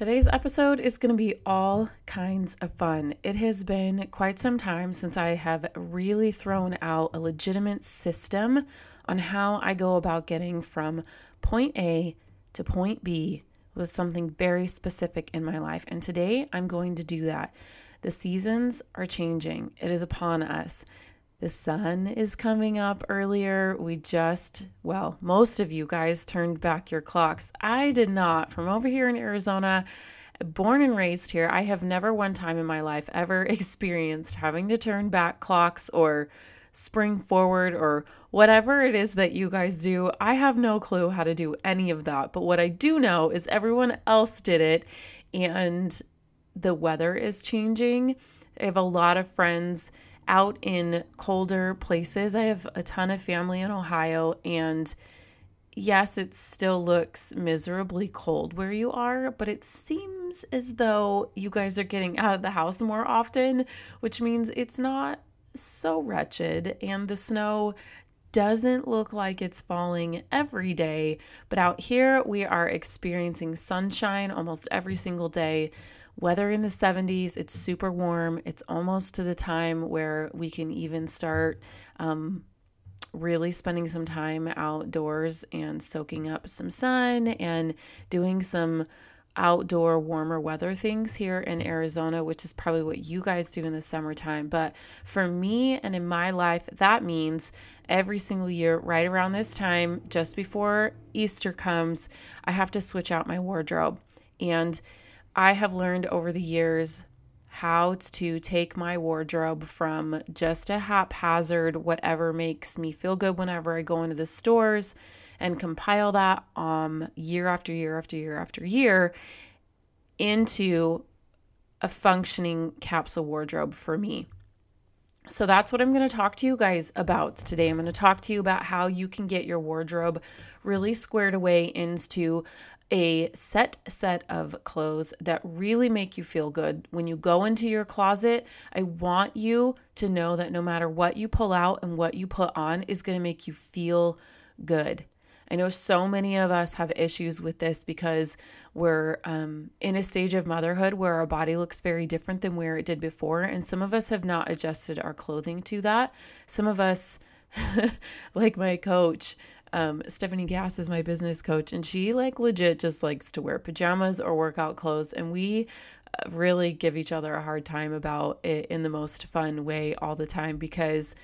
Today's episode is going to be all kinds of fun. It has been quite some time since I have really thrown out a legitimate system on how I go about getting from point A to point B with something very specific in my life. And today I'm going to do that. The seasons are changing, it is upon us. The sun is coming up earlier. We just, well, most of you guys turned back your clocks. I did not. From over here in Arizona, born and raised here, I have never one time in my life ever experienced having to turn back clocks or spring forward or whatever it is that you guys do. I have no clue how to do any of that. But what I do know is everyone else did it and the weather is changing. I have a lot of friends out in colder places. I have a ton of family in Ohio, and yes, it still looks miserably cold where you are, but it seems as though you guys are getting out of the house more often, which means it's not so wretched, and the snow doesn't look like it's falling every day, but out here we are experiencing sunshine almost every single day weather in the 70s. It's super warm. It's almost to the time where we can even start um, really spending some time outdoors and soaking up some sun and doing some outdoor warmer weather things here in Arizona, which is probably what you guys do in the summertime. But for me and in my life, that means every single year, right around this time, just before Easter comes, I have to switch out my wardrobe. And I have learned over the years how to take my wardrobe from just a haphazard, whatever makes me feel good whenever I go into the stores and compile that um, year after year after year after year into a functioning capsule wardrobe for me. So that's what I'm going to talk to you guys about today. I'm going to talk to you about how you can get your wardrobe really squared away into a set set of clothes that really make you feel good. When you go into your closet, I want you to know that no matter what you pull out and what you put on is going to make you feel good. I know so many of us have issues with this because we're um, in a stage of motherhood where our body looks very different than where it did before. And some of us have not adjusted our clothing to that. Some of us, like my coach, um, Stephanie Gass is my business coach, and she like legit just likes to wear pajamas or workout clothes. And we uh, really give each other a hard time about it in the most fun way all the time because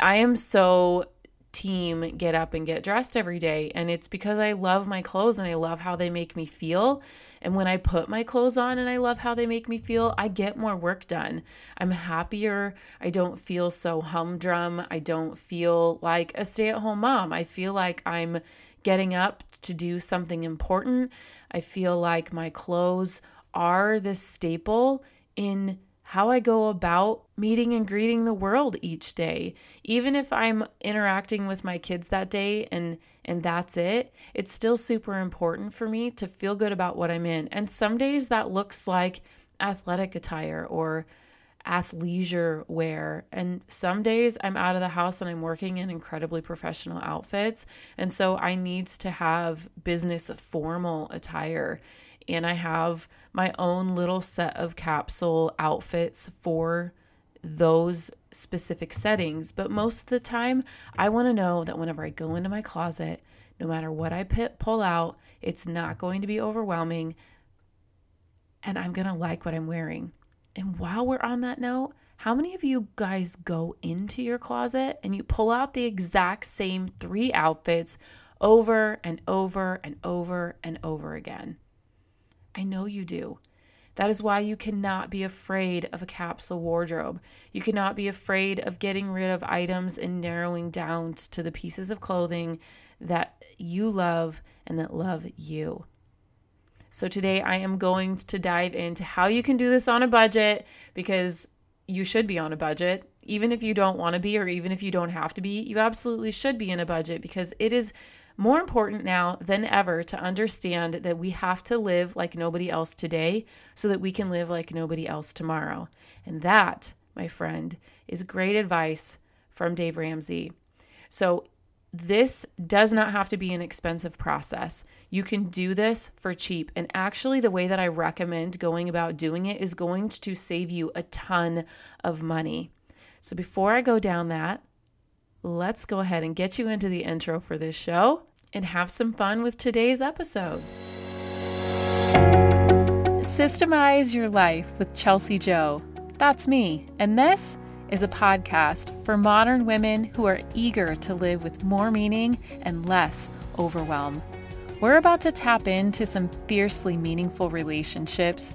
I am so team get up and get dressed every day. And it's because I love my clothes and I love how they make me feel. And when I put my clothes on and I love how they make me feel, I get more work done. I'm happier. I don't feel so humdrum. I don't feel like a stay at home mom. I feel like I'm getting up to do something important. I feel like my clothes are the staple in how I go about meeting and greeting the world each day. Even if I'm interacting with my kids that day and and that's it, it's still super important for me to feel good about what I'm in. And some days that looks like athletic attire or athleisure wear. And some days I'm out of the house and I'm working in incredibly professional outfits. And so I needs to have business formal attire and I have my own little set of capsule outfits for those specific settings. But most of the time, I want to know that whenever I go into my closet, no matter what I pull out, it's not going to be overwhelming and I'm going to like what I'm wearing. And while we're on that note, how many of you guys go into your closet and you pull out the exact same three outfits over and over and over and over again? I know you do. That is why you cannot be afraid of a capsule wardrobe. You cannot be afraid of getting rid of items and narrowing down to the pieces of clothing that you love and that love you. So, today I am going to dive into how you can do this on a budget because you should be on a budget. Even if you don't want to be, or even if you don't have to be, you absolutely should be in a budget because it is more important now than ever to understand that we have to live like nobody else today so that we can live like nobody else tomorrow. And that, my friend, is great advice from Dave Ramsey. So, this does not have to be an expensive process. You can do this for cheap. And actually, the way that I recommend going about doing it is going to save you a ton of money. So, before I go down that, let's go ahead and get you into the intro for this show and have some fun with today's episode. Systemize Your Life with Chelsea Joe. That's me. And this is a podcast for modern women who are eager to live with more meaning and less overwhelm. We're about to tap into some fiercely meaningful relationships,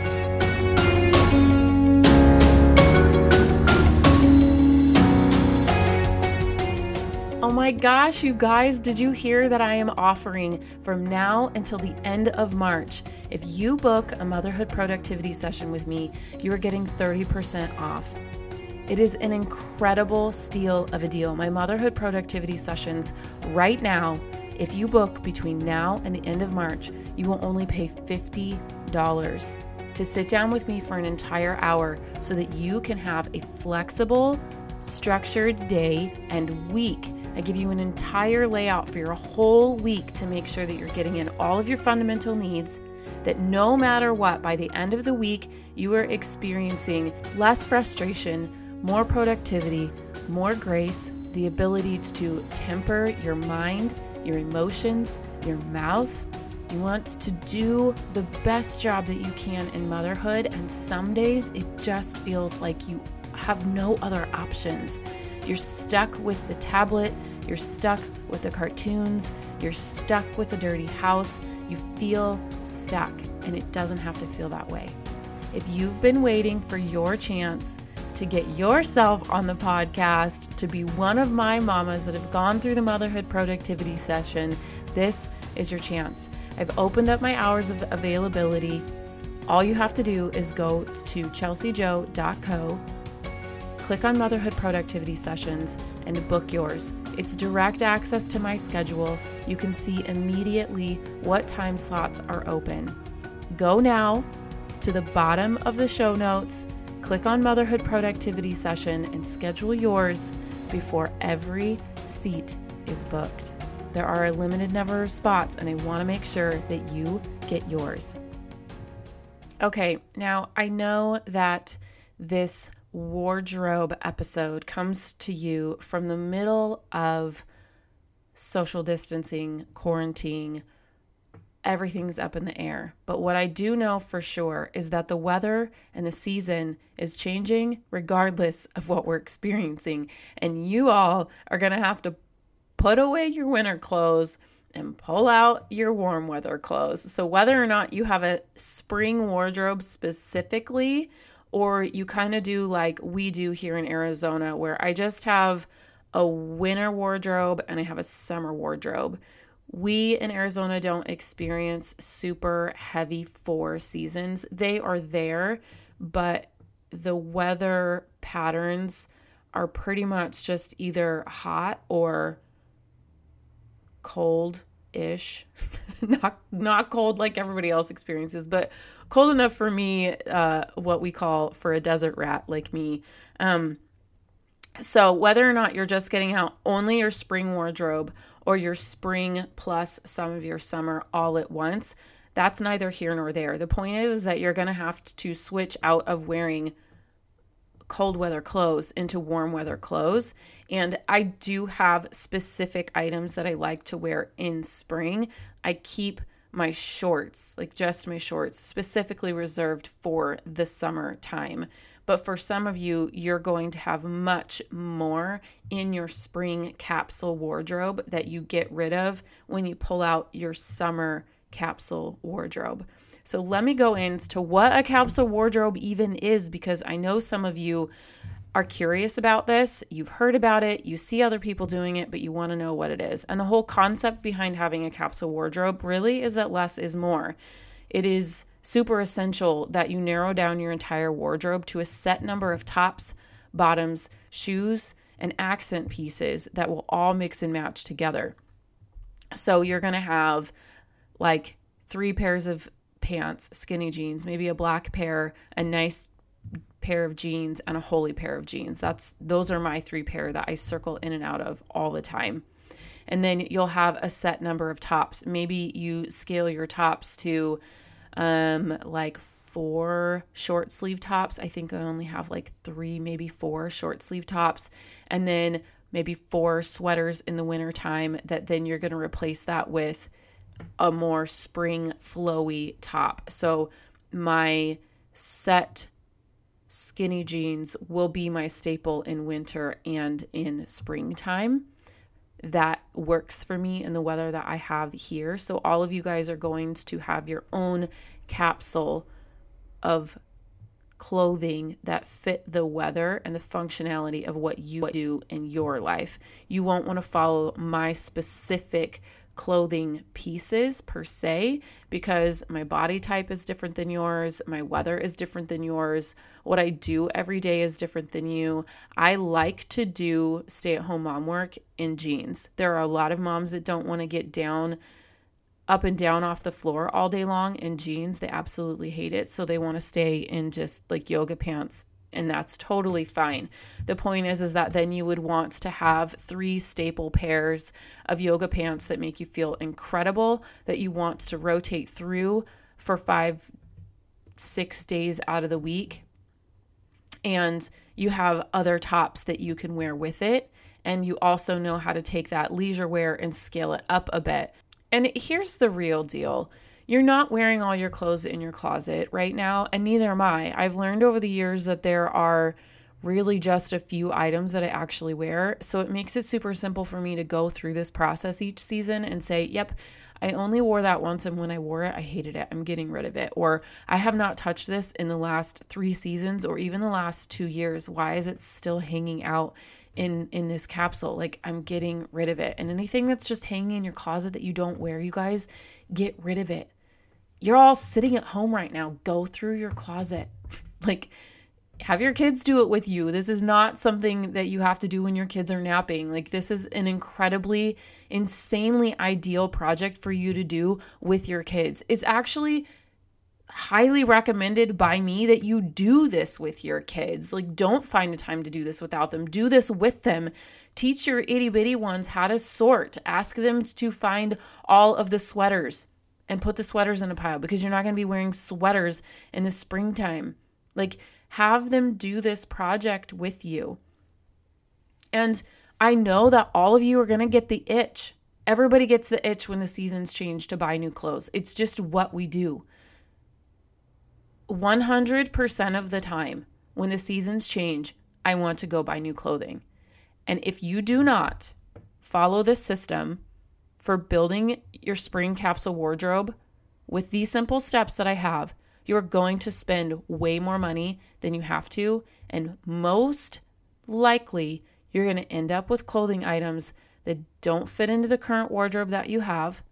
Oh my gosh, you guys, did you hear that I am offering from now until the end of March? If you book a motherhood productivity session with me, you are getting 30% off. It is an incredible steal of a deal. My motherhood productivity sessions right now if you book between now and the end of March, you will only pay $50 to sit down with me for an entire hour so that you can have a flexible, structured day and week. I give you an entire layout for your whole week to make sure that you're getting in all of your fundamental needs. That no matter what, by the end of the week, you are experiencing less frustration, more productivity, more grace, the ability to temper your mind your emotions, your mouth. You want to do the best job that you can in motherhood, and some days it just feels like you have no other options. You're stuck with the tablet, you're stuck with the cartoons, you're stuck with a dirty house. You feel stuck, and it doesn't have to feel that way. If you've been waiting for your chance to get yourself on the podcast to be one of my mamas that have gone through the motherhood productivity session, this is your chance. I've opened up my hours of availability. All you have to do is go to chelseajoe.co, click on Motherhood Productivity Sessions, and book yours. It's direct access to my schedule. You can see immediately what time slots are open. Go now to the bottom of the show notes Click on Motherhood Productivity Session and schedule yours before every seat is booked. There are a limited number of spots, and I want to make sure that you get yours. Okay, now I know that this wardrobe episode comes to you from the middle of social distancing, quarantine, everything's up in the air. But what I do know for sure is that the weather and the season is changing regardless of what we're experiencing. And you all are going to have to put away your winter clothes and pull out your warm weather clothes. So, whether or not you have a spring wardrobe specifically, or you kind of do like we do here in Arizona, where I just have a winter wardrobe and I have a summer wardrobe we in Arizona don't experience super heavy four seasons. They are there, but the weather patterns are pretty much just either hot or cold ish not not cold like everybody else experiences but cold enough for me uh what we call for a desert rat like me um so whether or not you're just getting out only your spring wardrobe or your spring plus some of your summer all at once, that's neither here nor there. The point is, is that you're going to have to switch out of wearing cold weather clothes into warm weather clothes. And I do have specific items that I like to wear in spring. I keep my shorts, like just my shorts, specifically reserved for the summer time. But for some of you, you're going to have much more in your spring capsule wardrobe that you get rid of when you pull out your summer capsule wardrobe. So let me go into what a capsule wardrobe even is because I know some of you are curious about this, you've heard about it, you see other people doing it, but you want to know what it is. And the whole concept behind having a capsule wardrobe really is that less is more. It is super essential that you narrow down your entire wardrobe to a set number of tops, bottoms, shoes, and accent pieces that will all mix and match together. So you're going to have like three pairs of pants, skinny jeans, maybe a black pair, a nice pair of jeans and a holey pair of jeans. That's those are my three pair that I circle in and out of all the time. And then you'll have a set number of tops. Maybe you scale your tops to um like four short sleeve tops. I think I only have like 3 maybe 4 short sleeve tops and then maybe four sweaters in the winter time that then you're going to replace that with a more spring flowy top. So my set skinny jeans will be my staple in winter and in springtime. That works for me in the weather that I have here. So, all of you guys are going to have your own capsule of clothing that fit the weather and the functionality of what you do in your life. You won't want to follow my specific clothing pieces per se because my body type is different than yours, my weather is different than yours, what I do every day is different than you. I like to do stay at home mom work in jeans. There are a lot of moms that don't want to get down up and down off the floor all day long in jeans. They absolutely hate it. So they want to stay in just like yoga pants and that's totally fine. The point is is that then you would want to have three staple pairs of yoga pants that make you feel incredible that you want to rotate through for 5 6 days out of the week. And you have other tops that you can wear with it and you also know how to take that leisure wear and scale it up a bit. And here's the real deal you're not wearing all your clothes in your closet right now, and neither am I. I've learned over the years that there are really just a few items that I actually wear. So it makes it super simple for me to go through this process each season and say, yep, I only wore that once, and when I wore it, I hated it. I'm getting rid of it. Or I have not touched this in the last three seasons or even the last two years. Why is it still hanging out? in in this capsule like i'm getting rid of it and anything that's just hanging in your closet that you don't wear you guys get rid of it you're all sitting at home right now. Go through your closet. like, have your kids do it with you. This is not something that you have to do when your kids are napping. Like, this is an incredibly, insanely ideal project for you to do with your kids. It's actually highly recommended by me that you do this with your kids. Like, don't find a time to do this without them. Do this with them. Teach your itty bitty ones how to sort. Ask them to find all of the sweaters and put the sweaters in a pile because you're not going to be wearing sweaters in the springtime. Like, have them do this project with you. And I know that all of you are going to get the itch. Everybody gets the itch when the seasons change to buy new clothes. It's just what we do. 100% of the time, when the seasons change, I want to go buy new clothing. And if you do not follow this system, for building your spring capsule wardrobe with these simple steps that I have, you're going to spend way more money than you have to. And most likely, you're going to end up with clothing items that don't fit into the current wardrobe that you have,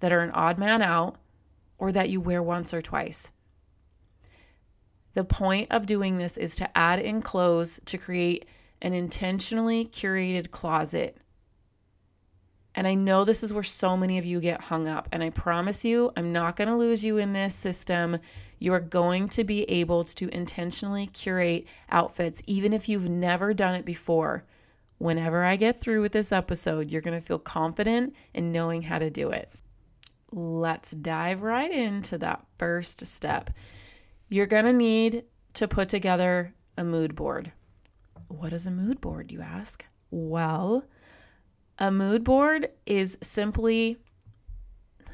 that are an odd man out, or that you wear once or twice. The point of doing this is to add in clothes to create an intentionally curated closet and I know this is where so many of you get hung up. And I promise you, I'm not going to lose you in this system. You are going to be able to intentionally curate outfits, even if you've never done it before. Whenever I get through with this episode, you're going to feel confident in knowing how to do it. Let's dive right into that first step. You're going to need to put together a mood board. What is a mood board, you ask? Well, a mood board is simply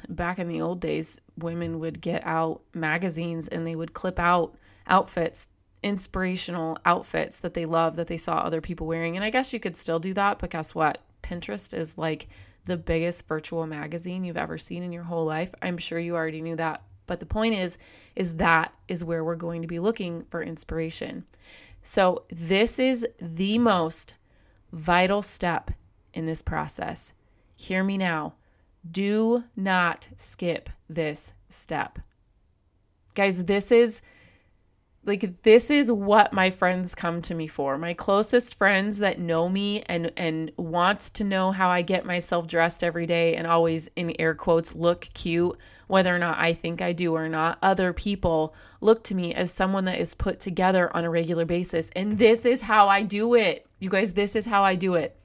back in the old days, women would get out magazines and they would clip out outfits, inspirational outfits that they love that they saw other people wearing. And I guess you could still do that, but guess what? Pinterest is like the biggest virtual magazine you've ever seen in your whole life. I'm sure you already knew that. But the point is is that is where we're going to be looking for inspiration. So, this is the most vital step in this process. Hear me now. Do not skip this step. Guys, this is like this is what my friends come to me for. My closest friends that know me and and wants to know how I get myself dressed every day and always in air quotes look cute whether or not I think I do or not. Other people look to me as someone that is put together on a regular basis and this is how I do it. You guys, this is how I do it.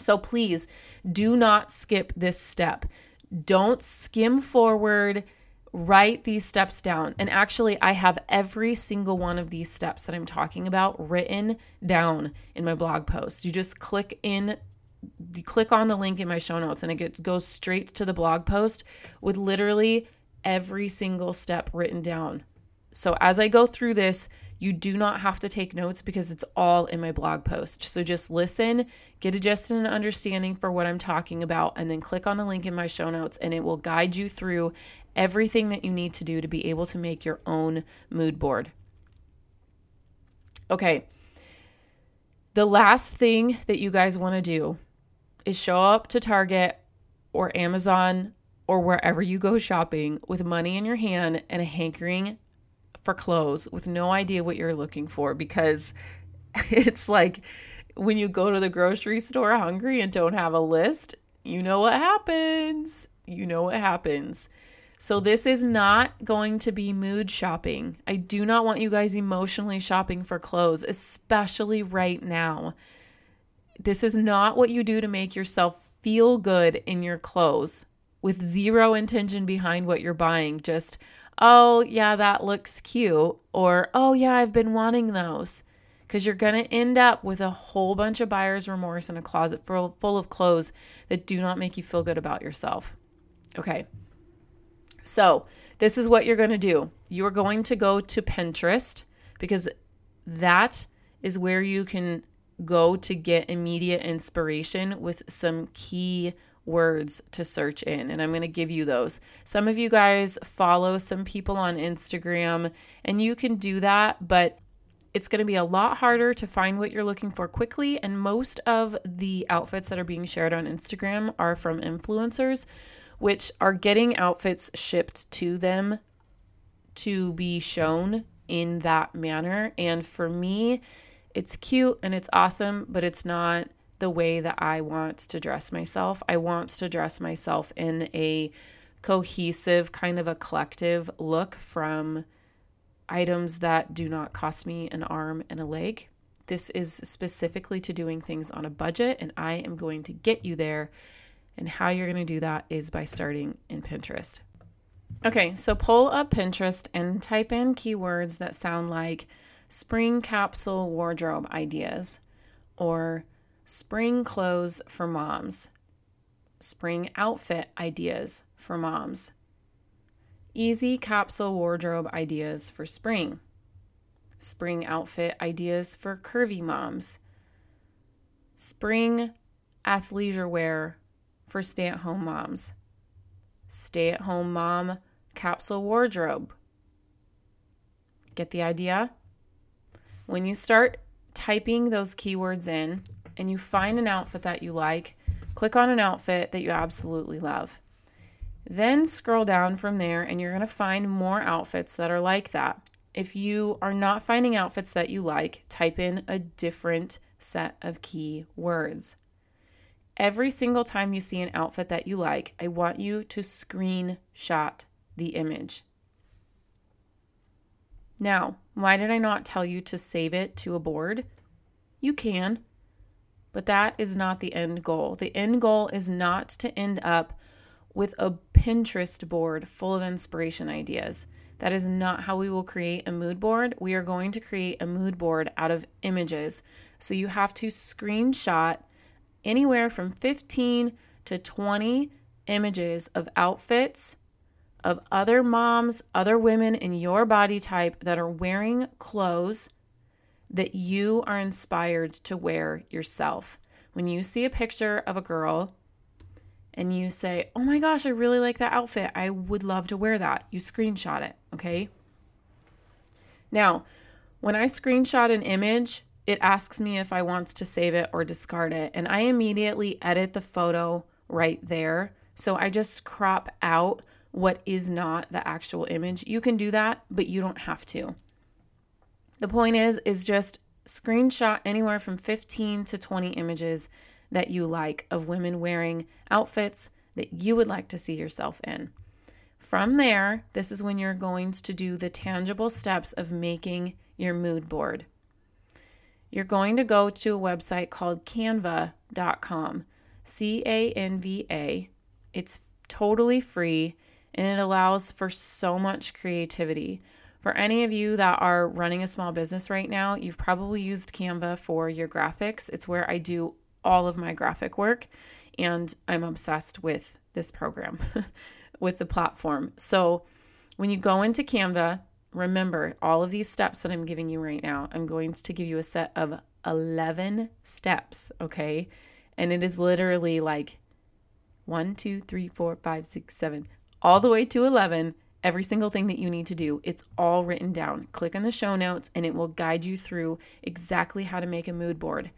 So please do not skip this step. Don't skim forward write these steps down. And actually, I have every single one of these steps that I'm talking about written down in my blog post. You just click in you click on the link in my show notes and it gets, goes straight to the blog post with literally every single step written down. So as I go through this, you do not have to take notes because it's all in my blog post. So just listen, get a just an understanding for what I'm talking about, and then click on the link in my show notes, and it will guide you through everything that you need to do to be able to make your own mood board. Okay. The last thing that you guys want to do is show up to Target or Amazon or wherever you go shopping with money in your hand and a hankering for clothes with no idea what you're looking for because it's like when you go to the grocery store hungry and don't have a list, you know what happens. You know what happens. So, this is not going to be mood shopping. I do not want you guys emotionally shopping for clothes, especially right now. This is not what you do to make yourself feel good in your clothes with zero intention behind what you're buying. Just, oh, yeah, that looks cute. Or, oh, yeah, I've been wanting those. Because you're going to end up with a whole bunch of buyer's remorse in a closet full, full of clothes that do not make you feel good about yourself. Okay. So, this is what you're going to do. You're going to go to Pinterest because that is where you can go to get immediate inspiration with some key words to search in. And I'm going to give you those. Some of you guys follow some people on Instagram, and you can do that, but it's going to be a lot harder to find what you're looking for quickly. And most of the outfits that are being shared on Instagram are from influencers which are getting outfits shipped to them to be shown in that manner. And for me, it's cute and it's awesome, but it's not the way that I want to dress myself. I want to dress myself in a cohesive, kind of a collective look from items that do not cost me an arm and a leg. This is specifically to doing things on a budget, and I am going to get you there and how you're going to do that is by starting in Pinterest. Okay, so pull up Pinterest and type in keywords that sound like spring capsule wardrobe ideas or spring clothes for moms, spring outfit ideas for moms, easy capsule wardrobe ideas for spring, spring outfit ideas for curvy moms, spring athleisure wear for stay at home moms. Stay at home mom capsule wardrobe. Get the idea? When you start typing those keywords in and you find an outfit that you like, click on an outfit that you absolutely love. Then scroll down from there and you're going to find more outfits that are like that. If you are not finding outfits that you like, type in a different set of key words. Every single time you see an outfit that you like, I want you to screenshot the image. Now, why did I not tell you to save it to a board? You can, but that is not the end goal. The end goal is not to end up with a Pinterest board full of inspiration ideas. That is not how we will create a mood board. We are going to create a mood board out of images. So you have to screenshot anywhere from 15 to 20 images of outfits of other moms, other women in your body type that are wearing clothes that you are inspired to wear yourself. When you see a picture of a girl and you say, Oh my gosh, I really like that outfit. I would love to wear that. You screenshot it, okay? Now, when I screenshot an image, it asks me if I want to save it or discard it. And I immediately edit the photo right there. So I just crop out what is not the actual image. You can do that, but you don't have to. The point is is just screenshot anywhere from 15 to 20 images that you like of women wearing outfits that you would like to see yourself in. From there, this is when you're going to do the tangible steps of making your mood board. You're going to go to a website called canva.com. C A N V A. It's totally free and it allows for so much creativity. For any of you that are running a small business right now, you've probably used Canva for your graphics. It's where I do all of my graphic work, and I'm obsessed with this program, with the platform. So when you go into Canva, remember all of these steps that I'm giving you right now. I'm going to give you a set of 11 steps, okay? And it is literally like one, two, three, four, five, six, seven, all the way to 11 every single thing that you need to do. It's all written down. Click on the show notes and it will guide you through exactly how to make a mood board.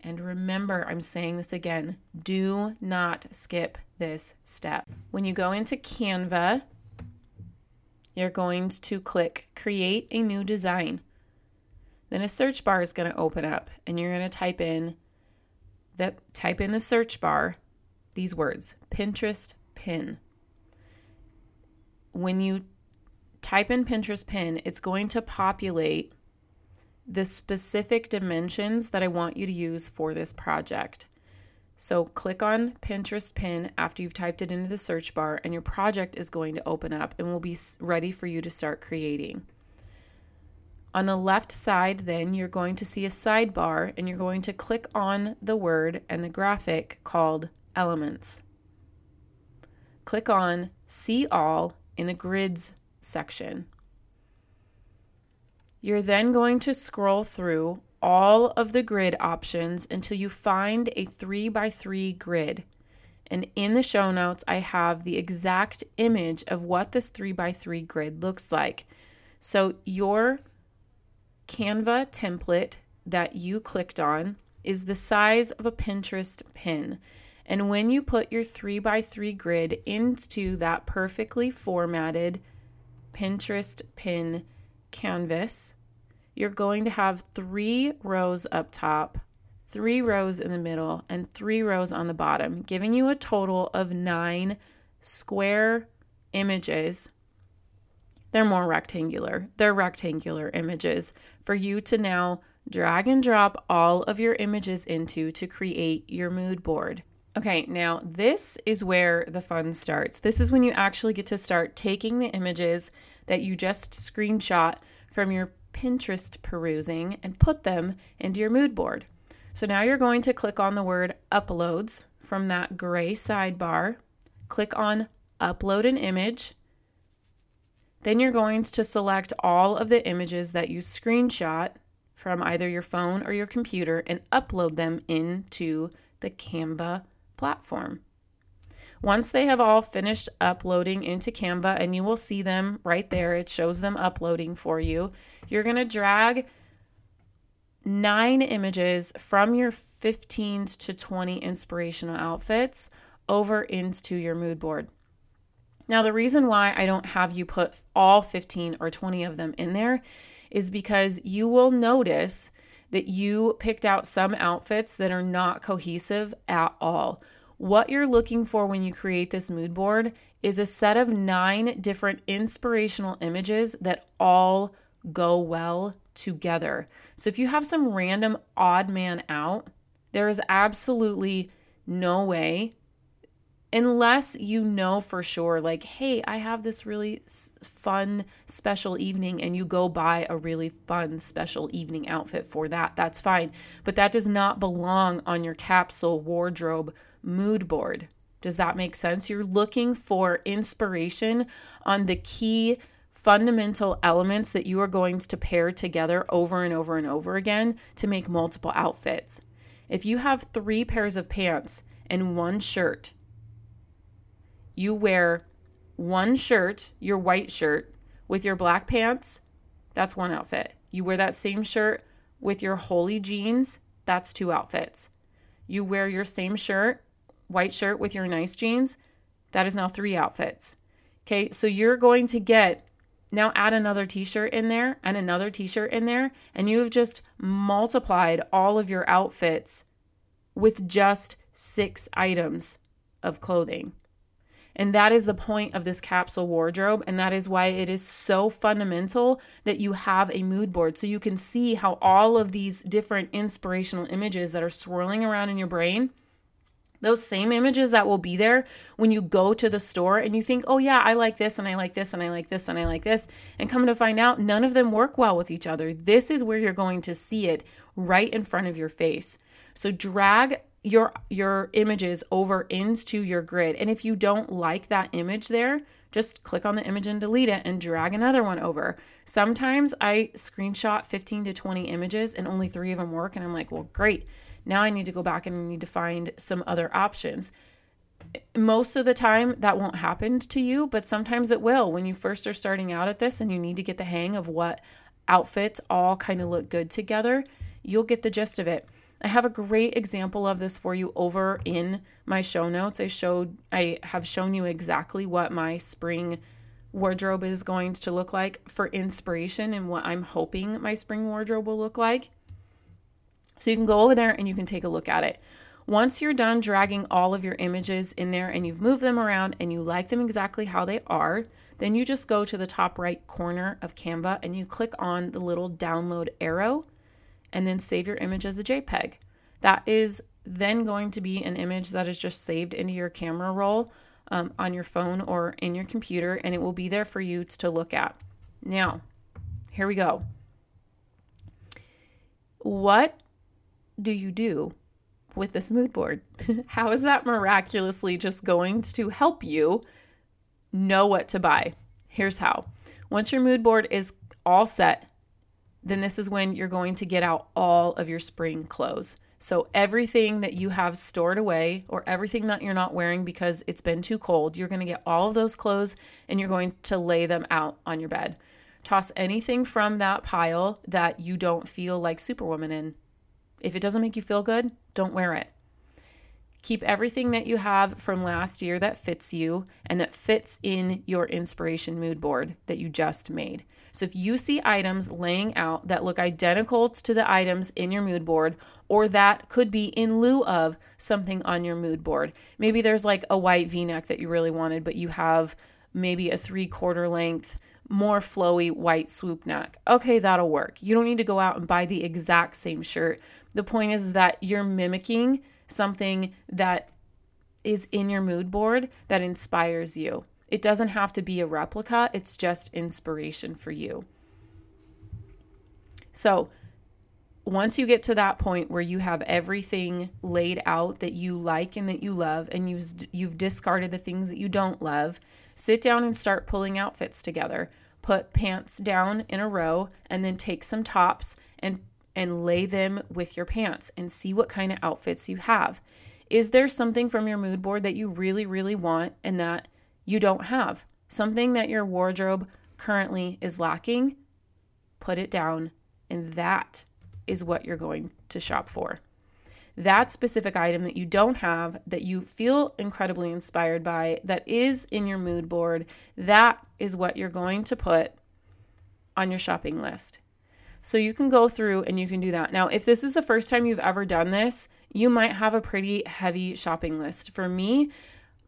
And remember, I'm saying this again do not skip this step. When you go into Canva, you're going to click Create a New Design. Then a search bar is going to open up and you're going to type in that type in the search bar these words Pinterest pin when you type in Pinterest pin, it's going to populate the specific dimensions that I want you to use for this project. So click on Pinterest pin after you've typed it into the search bar, and your project is going to open up and will be ready for you to start creating. On the left side, then, you're going to see a sidebar, and you're going to click on the word and the graphic called Elements. Click on See All in the grids section. You're then going to scroll through all of the grid options until you find a 3 by 3 grid. And in the show notes, I have the exact image of what this 3 by 3 grid looks like. So your Canva template that you clicked on is the size of a Pinterest pin. And when you put your three by three grid into that perfectly formatted Pinterest pin canvas, you're going to have three rows up top, three rows in the middle, and three rows on the bottom, giving you a total of nine square images. They're more rectangular. They're rectangular images for you to now drag and drop all of your images into to create your mood board. Okay, now this is where the fun starts. This is when you actually get to start taking the images that you just screenshot from your Pinterest perusing and put them into your mood board. So now you're going to click on the word uploads from that gray sidebar. Click on upload an image. Then you're going to select all of the images that you screenshot from either your phone or your computer and upload them into the Canva platform. Once they have all finished uploading into Canva, and you will see them right there, it shows them uploading for you. You're going to drag nine images from your 15 to 20 inspirational outfits over into your mood board. Now, the reason why I don't have you put all 15 or 20 of them in there is because you will notice that you picked out some outfits that are not cohesive at all. What you're looking for when you create this mood board is a set of nine different inspirational images that all go well together. So if you have some random odd man out, there is absolutely no way unless you know for sure, like, hey, I have this really fun special evening, and you go buy a really fun special evening outfit for that, that's fine. But that does not belong on your capsule wardrobe mood board. Does that make sense? You're looking for inspiration on the key fundamental elements that you are going to pair together over and over and over again to make multiple outfits. If you have three pairs of pants and one shirt, you wear one shirt, your white shirt, with your black pants, that's one outfit. You wear that same shirt with your holey jeans, that's two outfits. You wear your same shirt, white shirt with your nice jeans, that is now three outfits. Okay, so you're going to get now add another t shirt in there and another t shirt in there, and you have just multiplied all of your outfits with just six items of clothing. And that is the point of this capsule wardrobe. And that is why it is so fundamental that you have a mood board so you can see how all of these different inspirational images that are swirling around in your brain. Those same images that will be there when you go to the store and you think, oh, yeah, I like this and I like this and I like this and I like this. And come to find out, none of them work well with each other. This is where you're going to see it right in front of your face. So drag your your images over into your grid. And if you don't like that image there, just click on the image and delete it and drag another one over. Sometimes I screenshot 15 to 20 images and only 3 of them work and I'm like, "Well, great. Now I need to go back and I need to find some other options." Most of the time that won't happen to you, but sometimes it will when you first are starting out at this and you need to get the hang of what outfits all kind of look good together. You'll get the gist of it. I have a great example of this for you over in my show notes. I showed I have shown you exactly what my spring wardrobe is going to look like for inspiration and what I'm hoping my spring wardrobe will look like. So you can go over there and you can take a look at it. Once you're done dragging all of your images in there and you've moved them around and you like them exactly how they are, then you just go to the top right corner of Canva and you click on the little download arrow and then save your image as a JPEG. That is then going to be an image that is just saved into your camera roll um, on your phone or in your computer, and it will be there for you to look at. Now, here we go. What do you do with this mood board? How is that miraculously just going to help you know what to buy? Here's how. Once your mood board is all set, then this is when you're going to get out all of your spring clothes. So, everything that you have stored away or everything that you're not wearing because it's been too cold, you're going to get all of those clothes and you're going to lay them out on your bed. Toss anything from that pile that you don't feel like Superwoman in. If it doesn't make you feel good, don't wear it. Keep everything that you have from last year that fits you and that fits in your inspiration mood board that you just made. So if you see items laying out that look identical to the items in your mood board, or that could be in lieu of something on your mood board, maybe there's like a white v neck that you really wanted, but you have maybe a three quarter length, more flowy white swoop neck. Okay, that'll work. You don't need to go out and buy the exact same shirt. The point is that you're mimicking something that is in your mood board that inspires you. It doesn't have to be a replica, it's just inspiration for you. So, once you get to that point where you have everything laid out that you like and that you love and you've you've discarded the things that you don't love, sit down and start pulling outfits together. Put pants down in a row and then take some tops and and lay them with your pants and see what kind of outfits you have. Is there something from your mood board that you really really want and that you don't have, something that your wardrobe currently is lacking, put it down, and that is what you're going to shop for. That specific item that you don't have, that you feel incredibly inspired by, that is in your mood board, that is what you're going to put on your shopping list. So you can go through and you can do that. Now, if this is the first time you've ever done this, you might have a pretty heavy shopping list. For me,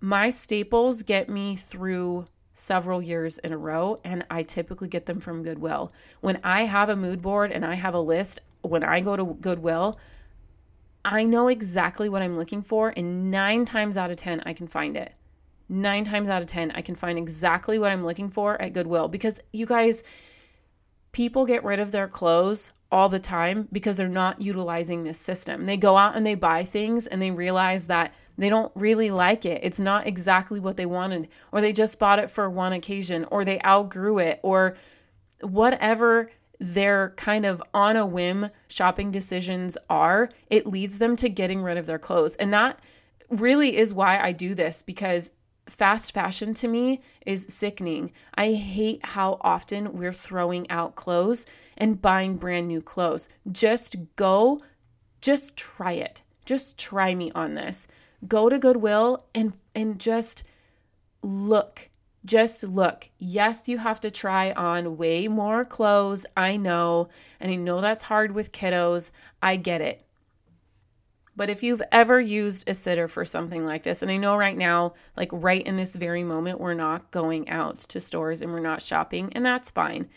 my staples get me through several years in a row, and I typically get them from Goodwill. When I have a mood board and I have a list, when I go to Goodwill, I know exactly what I'm looking for, and nine times out of 10, I can find it. Nine times out of 10, I can find exactly what I'm looking for at Goodwill because you guys, people get rid of their clothes all the time because they're not utilizing this system. They go out and they buy things and they realize that they don't really like it. It's not exactly what they wanted, or they just bought it for one occasion, or they outgrew it, or whatever their kind of on a whim shopping decisions are, it leads them to getting rid of their clothes. And that really is why I do this because fast fashion to me is sickening. I hate how often we're throwing out clothes and buying brand new clothes. Just go, just try it. Just try me on this go to Goodwill and and just look Just look. Yes, you have to try on way more clothes. I know. And I know that's hard with kiddos. I get it. But if you've ever used a sitter for something like this, and I know right now, like right in this very moment, we're not going out to stores and we're not shopping, and that's fine.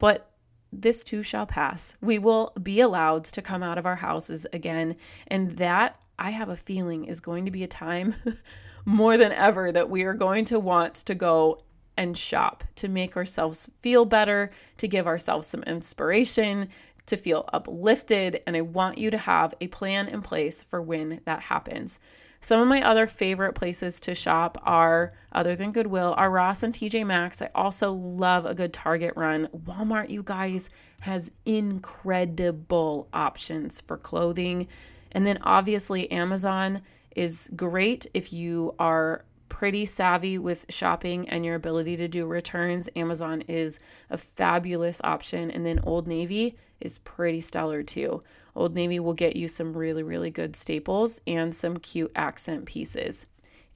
But this too shall pass. We will be allowed to come out of our houses again. And that, I have a feeling, is going to be a time more than ever that we are going to want to go and shop to make ourselves feel better, to give ourselves some inspiration, to feel uplifted. And I want you to have a plan in place for when that happens. Some of my other favorite places to shop are, other than Goodwill, are Ross and TJ Maxx. I also love a good Target run. Walmart, you guys, has incredible options for clothing. And then obviously, Amazon is great if you are pretty savvy with shopping and your ability to do returns. Amazon is a fabulous option. And then Old Navy is pretty stellar too. Old Navy will get you some really, really good staples and some cute accent pieces.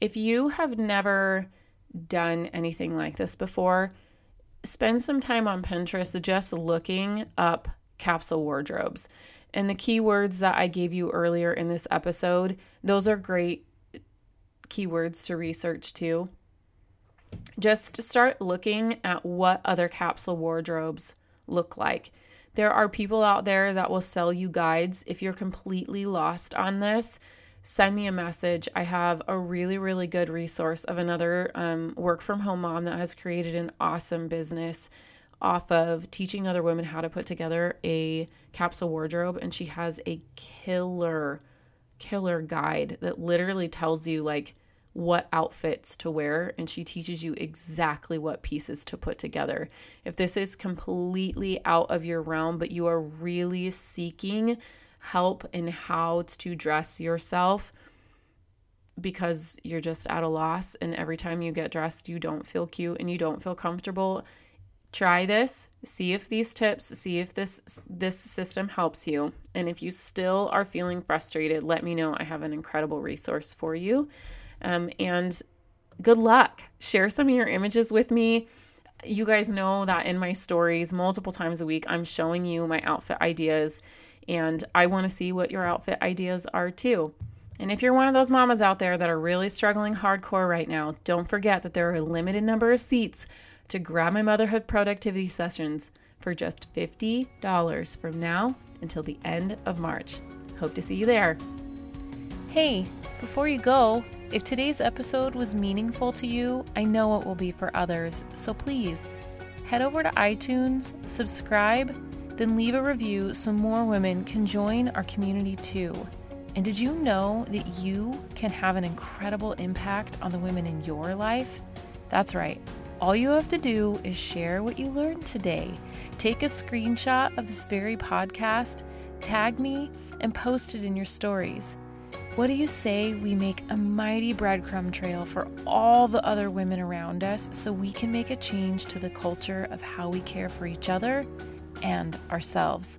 If you have never done anything like this before, spend some time on Pinterest just looking up capsule wardrobes. And the keywords that I gave you earlier in this episode, those are great keywords to research too. Just to start looking at what other capsule wardrobes look like. There are people out there that will sell you guides. If you're completely lost on this, send me a message. I have a really, really good resource of another um, work from home mom that has created an awesome business off of teaching other women how to put together a capsule wardrobe. And she has a killer, killer guide that literally tells you, like, what outfits to wear and she teaches you exactly what pieces to put together. If this is completely out of your realm, but you are really seeking help in how to dress yourself because you're just at a loss and every time you get dressed you don't feel cute and you don't feel comfortable, try this, see if these tips, see if this this system helps you. And if you still are feeling frustrated, let me know. I have an incredible resource for you. Um, and good luck. Share some of your images with me. You guys know that in my stories, multiple times a week, I'm showing you my outfit ideas, and I want to see what your outfit ideas are too. And if you're one of those mamas out there that are really struggling hardcore right now, don't forget that there are a limited number of seats to grab my motherhood productivity sessions for just $50 from now until the end of March. Hope to see you there. Hey, before you go, if today's episode was meaningful to you, I know it will be for others, so please head over to iTunes, subscribe, then leave a review so more women can join our community too. And did you know that you can have an incredible impact on the women in your life? That's right. All you have to do is share what you learned today. Take a screenshot of this very podcast, tag me, and post it in your stories. What do you say we make a mighty breadcrumb trail for all the other women around us so we can make a change to the culture of how we care for each other and ourselves?